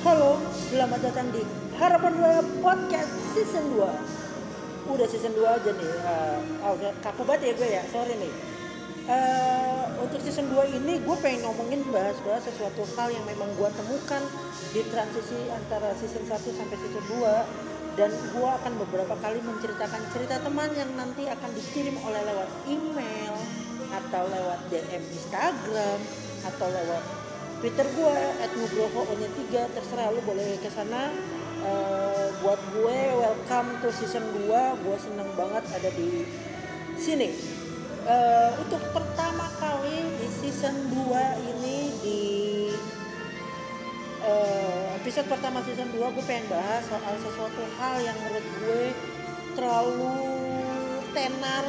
Halo, selamat datang di Harapan Raya Podcast Season 2 Udah season 2 aja nih uh, oh, kaku banget ya gue ya, sorry nih. Uh, Untuk season 2 ini gue pengen ngomongin bahas-bahas sesuatu hal yang memang gue temukan Di transisi antara season 1 sampai season 2 Dan gue akan beberapa kali menceritakan cerita teman yang nanti akan dikirim oleh lewat email Atau lewat DM Instagram Atau lewat Twitter gue at nugroho nya 3 terserah lu boleh ke sana. Uh, buat gue welcome to season 2 gue seneng banget ada di sini. Uh, untuk pertama kali di season 2 ini di uh, episode pertama season 2 gue pengen bahas soal sesuatu hal yang menurut gue terlalu tenar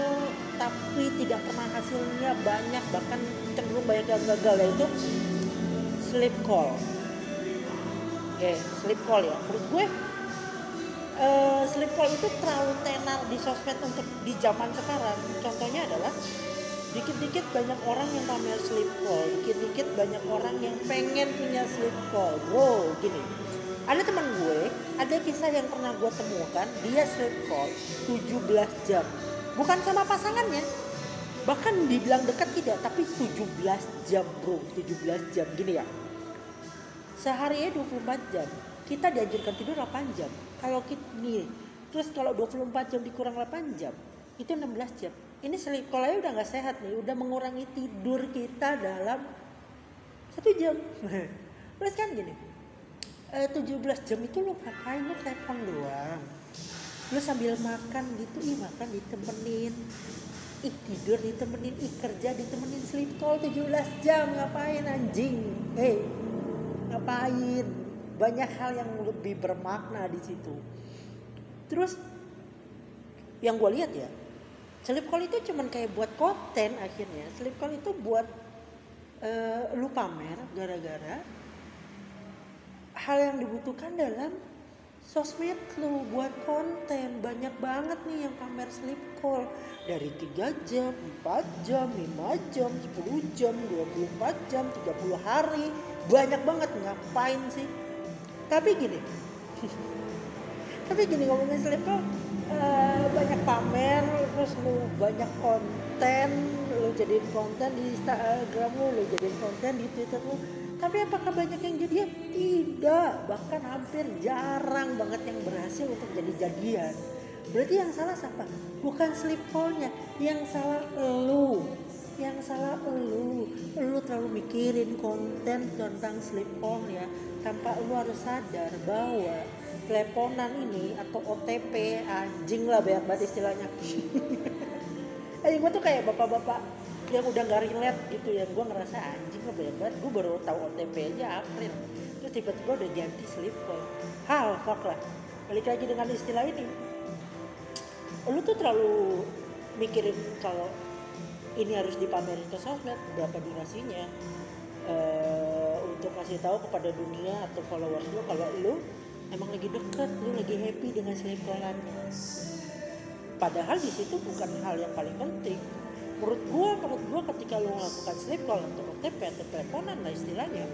tapi tidak pernah hasilnya banyak bahkan cenderung banyak yang gagal yaitu sleep call. Oke, sleep call ya. Menurut gue uh, sleep call itu terlalu tenar di sosmed untuk di zaman sekarang. Contohnya adalah dikit-dikit banyak orang yang pamer sleep call, dikit-dikit banyak orang yang pengen punya sleep call. Bro, gini. Ada teman gue, ada kisah yang pernah gue temukan, dia sleep call 17 jam. Bukan sama pasangannya, bahkan dibilang dekat tidak tapi 17 jam bro. 17 jam gini ya. Sehari ya 24 jam. Kita dianjurkan tidur 8 jam. Kalau kita nih terus kalau 24 jam dikurang 8 jam itu 16 jam. Ini sleep call aja udah nggak sehat nih udah mengurangi tidur kita dalam satu jam. Terus kan gini eh, 17 jam itu lo ngapain? Lo telepon doang lo sambil makan gitu ih makan ditemenin. Ih tidur ditemenin ih kerja ditemenin sleep call 17 jam. Ngapain anjing? Hei ngapain? Banyak hal yang lebih bermakna di situ. Terus yang gue lihat ya sleep call itu cuman kayak buat konten akhirnya. Sleep call itu buat uh, lu pamer gara-gara hal yang dibutuhkan dalam sosmed lu buat konten banyak banget nih yang pamer sleep call. Dari 3 jam, 4 jam, 5 jam, 10 jam, 24 jam, 30 hari. Banyak banget ngapain sih? Tapi gini tapi gini ngomongin sleep call uh, banyak pamer terus lu banyak konten lu jadiin konten di Instagram lu lu jadiin konten di Twitter lu tapi apakah banyak yang jadian? Tidak, bahkan hampir jarang banget yang berhasil untuk jadi jadian. Berarti yang salah siapa? Bukan sleep call-nya, yang salah lu. Yang salah lu. Lu terlalu mikirin konten tentang sleep call ya, tanpa lu harus sadar bahwa teleponan ini atau OTP anjing lah banyak banget istilahnya. Eh gue tuh kayak bapak-bapak yang udah gak relate gitu ya. Gue ngerasa anjing lah banyak banget gue baru tahu OTP aja April terus tiba-tiba udah ganti sleep call hal fuck lah. Balik lagi dengan istilah ini. Lu tuh terlalu mikirin kalau ini harus dipamerin ke sosmed berapa durasinya uh, untuk kasih tahu kepada dunia atau followers lu kalau lu emang lagi deket lu lagi happy dengan callan padahal di situ bukan hal yang paling penting. Menurut gua menurut gua ketika lu melakukan sleep call atau OTP atau teleponan lah istilahnya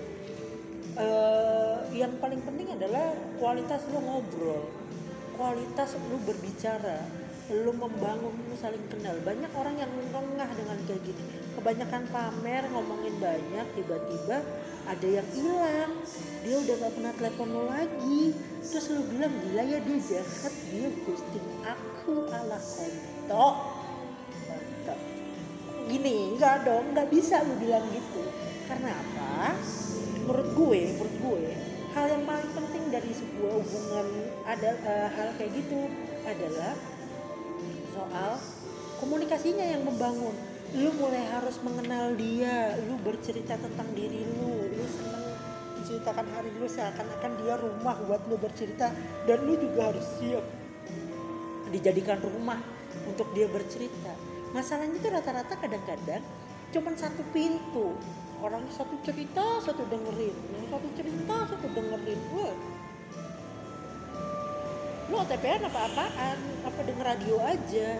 uh, yang paling penting adalah kualitas lu ngobrol kualitas lu berbicara lu membangun lu saling kenal. Banyak orang yang lengah dengan kayak gini. Kebanyakan pamer ngomongin banyak tiba-tiba ada yang hilang. Dia udah gak pernah telepon lu lagi. Terus lu bilang gila ya dia jahat. Dia ghosting aku ala kontok gini enggak dong. Nggak bisa lu bilang gitu. Karena apa? Menurut gue menurut gue hal yang paling penting dari sebuah hubungan ada uh, hal kayak gitu adalah soal komunikasinya yang membangun. Lu mulai harus mengenal dia lu bercerita tentang diri lu menceritakan hari lu seakan-akan dia rumah buat lu bercerita dan lu juga harus siap dijadikan rumah untuk dia bercerita. Masalahnya itu rata-rata kadang-kadang cuman satu pintu. Orang satu cerita satu dengerin. Yang satu cerita satu dengerin. Gue lu OTP-an apa-apaan? Apa denger radio aja?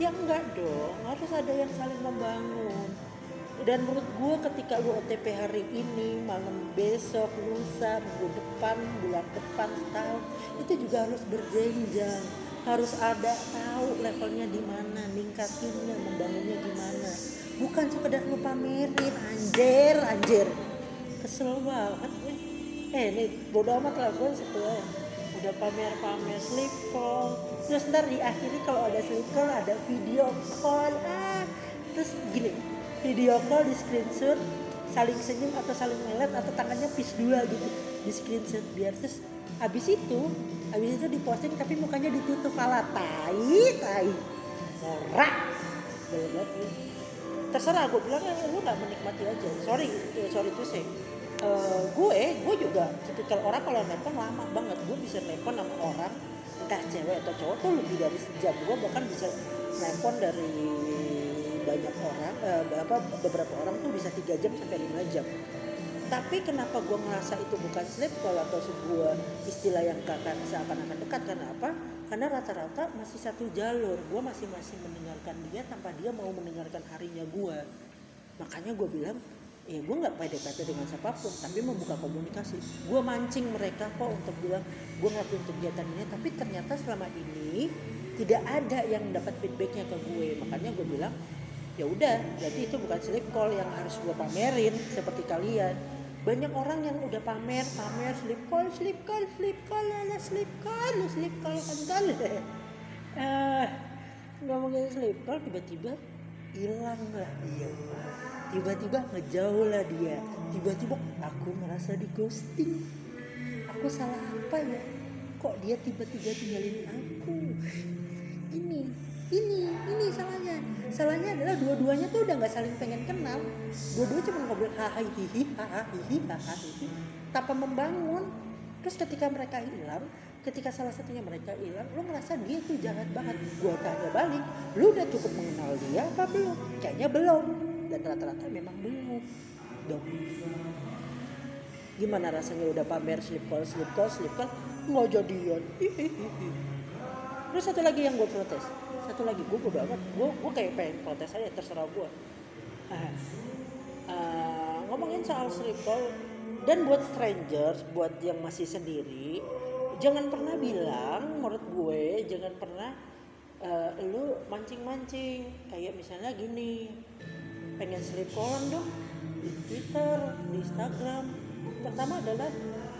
Ya enggak dong. Harus ada yang saling membangun dan menurut gue ketika lu OTP hari ini malam besok lusa minggu depan bulan depan setahun itu juga harus berjenjang. Harus ada tahu levelnya di mana ningkatinnya membangunnya gimana bukan sekedar lu pamerin anjir anjir. Kesel banget gue eh nih bodo amat lah gue setelah udah pamer-pamer sleep call. Terus ntar diakhiri kalau ada sleep call ada video call. Ah terus gini video call di screenshot saling senyum atau saling melet atau tangannya pis dua gitu di screenshot biar terus habis itu habis itu diposting tapi mukanya ditutup. Ala tai tai. Lu. terserah gue bilang ya lu nggak menikmati aja. Sorry eh, sorry tuh sih Eh, gue gue juga tipikal orang kalau nelpon lama banget. Gue bisa nelpon sama orang entah cewek atau cowok tuh lebih dari sejam. Gue bahkan bisa nelpon dari banyak orang eh, apa beberapa orang tuh bisa tiga jam sampai lima jam. Tapi kenapa gue ngerasa itu bukan sleep call atau sebuah istilah yang kakak seakan-akan dekat? Karena apa? Karena rata-rata masih satu jalur. Gue masih masih mendengarkan dia tanpa dia mau mendengarkan harinya gue makanya gue bilang ya gue nggak PDKT dengan siapa pun tapi membuka komunikasi. Gue mancing mereka kok untuk bilang gue ngelakuin kegiatan ini tapi ternyata selama ini tidak ada yang dapat feedbacknya ke gue. Makanya gue bilang ya udah jadi itu bukan sleep call yang harus gue pamerin seperti kalian. Banyak orang yang udah pamer pamer sleep call sleep call sleep call ala sleep call sleep call kan eh ngomongin sleep call tiba-tiba hilang lah dia tiba-tiba ngejauh lah dia. Tiba-tiba aku merasa di ghosting. Aku salah apa ya? Kok dia tiba-tiba tinggalin aku? Ini ini ini salahnya. Salahnya adalah dua-duanya tuh udah nggak saling pengen kenal. Dua-duanya cuma ngobrol haha hihi haha hihi haha hihi tanpa membangun. Terus ketika mereka hilang ketika salah satunya mereka hilang lu ngerasa dia tuh jahat banget. Gua tanya balik lu udah cukup mengenal dia apa belum? Kayaknya belum. Dan rata-rata memang belum. Dong. Gimana rasanya udah pamer slip call slip call slip call? Nggak jadian. Terus satu lagi yang gue protes satu lagi gue bodo amat. Gue gue kayak pengen protes aja terserah gue ah, ah, ngomongin soal call dan buat strangers buat yang masih sendiri jangan pernah bilang menurut gue jangan pernah eh, lu mancing-mancing. Kayak misalnya gini pengen slip callan dong di Twitter di Instagram. Pertama adalah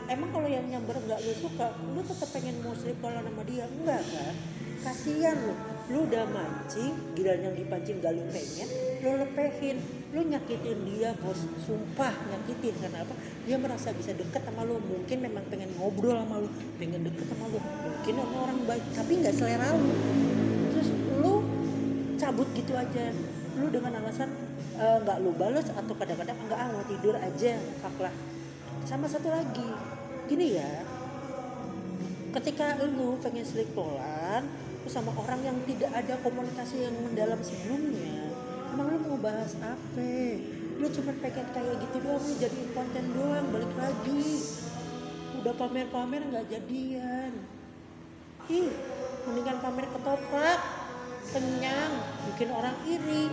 emang kalau yang nyamber nggak lu suka lu tetap pengen mau slip sama dia? Enggak kan? Kasihan lu lu udah mancing giliran yang dipancing gak lu pengen lu lepehin. Lu nyakitin dia bos. Sumpah nyakitin. Karena apa? Dia merasa bisa deket sama lu. Mungkin memang pengen ngobrol sama lu. Pengen deket sama lu. Mungkin sama orang baik tapi nggak selera lu. Terus lu cabut gitu aja. Lu dengan alasan eh, nggak lu balas atau kadang-kadang enggak ah mau tidur aja. Fuck lah. Sama satu lagi. Gini ya. Ketika lu pengen sleep terus sama orang yang tidak ada komunikasi yang mendalam sebelumnya. Emang lu mau bahas apa? Lu cuma pengen kayak gitu doang lu jadiin konten doang balik lagi. Udah pamer-pamer nggak jadian. Ih mendingan pamer ketoprak kenyang bikin orang iri.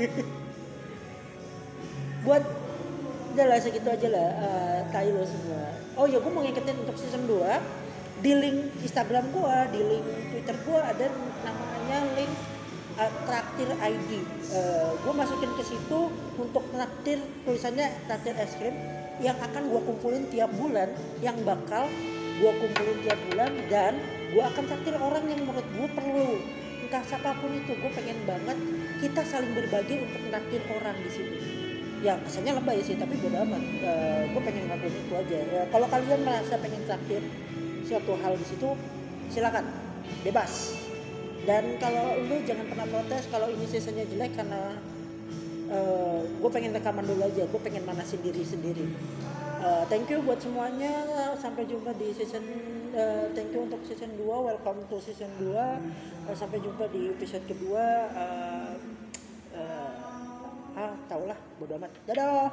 Buat udah lah segitu aja lah uh, tai lo semua. Oh ya gue mau ngikutin untuk season 2 di link Instagram gue di link Twitter gue ada namanya link uh, traktir ID uh, gue masukin ke situ untuk traktir tulisannya traktir es krim yang akan gue kumpulin tiap bulan yang bakal gue kumpulin tiap bulan dan gue akan traktir orang yang menurut gue perlu. Entah siapa pun itu gue pengen banget kita saling berbagi untuk traktir orang di sini. Ya kesannya lebay sih tapi bodo amat. Uh, gue pengen ngelakuin itu aja. Ya, kalau kalian merasa pengen traktir suatu hal di situ silakan. Bebas. Dan kalau lu jangan pernah protes kalau ini seasonnya jelek karena uh, gue pengen rekaman dulu aja gue pengen manasin diri sendiri. Uh, thank you buat semuanya. Sampai jumpa di season uh, thank you untuk season 2 welcome to season 2 uh, sampai jumpa di episode kedua. Uh, uh, ah tau lah bodo amat. Dadah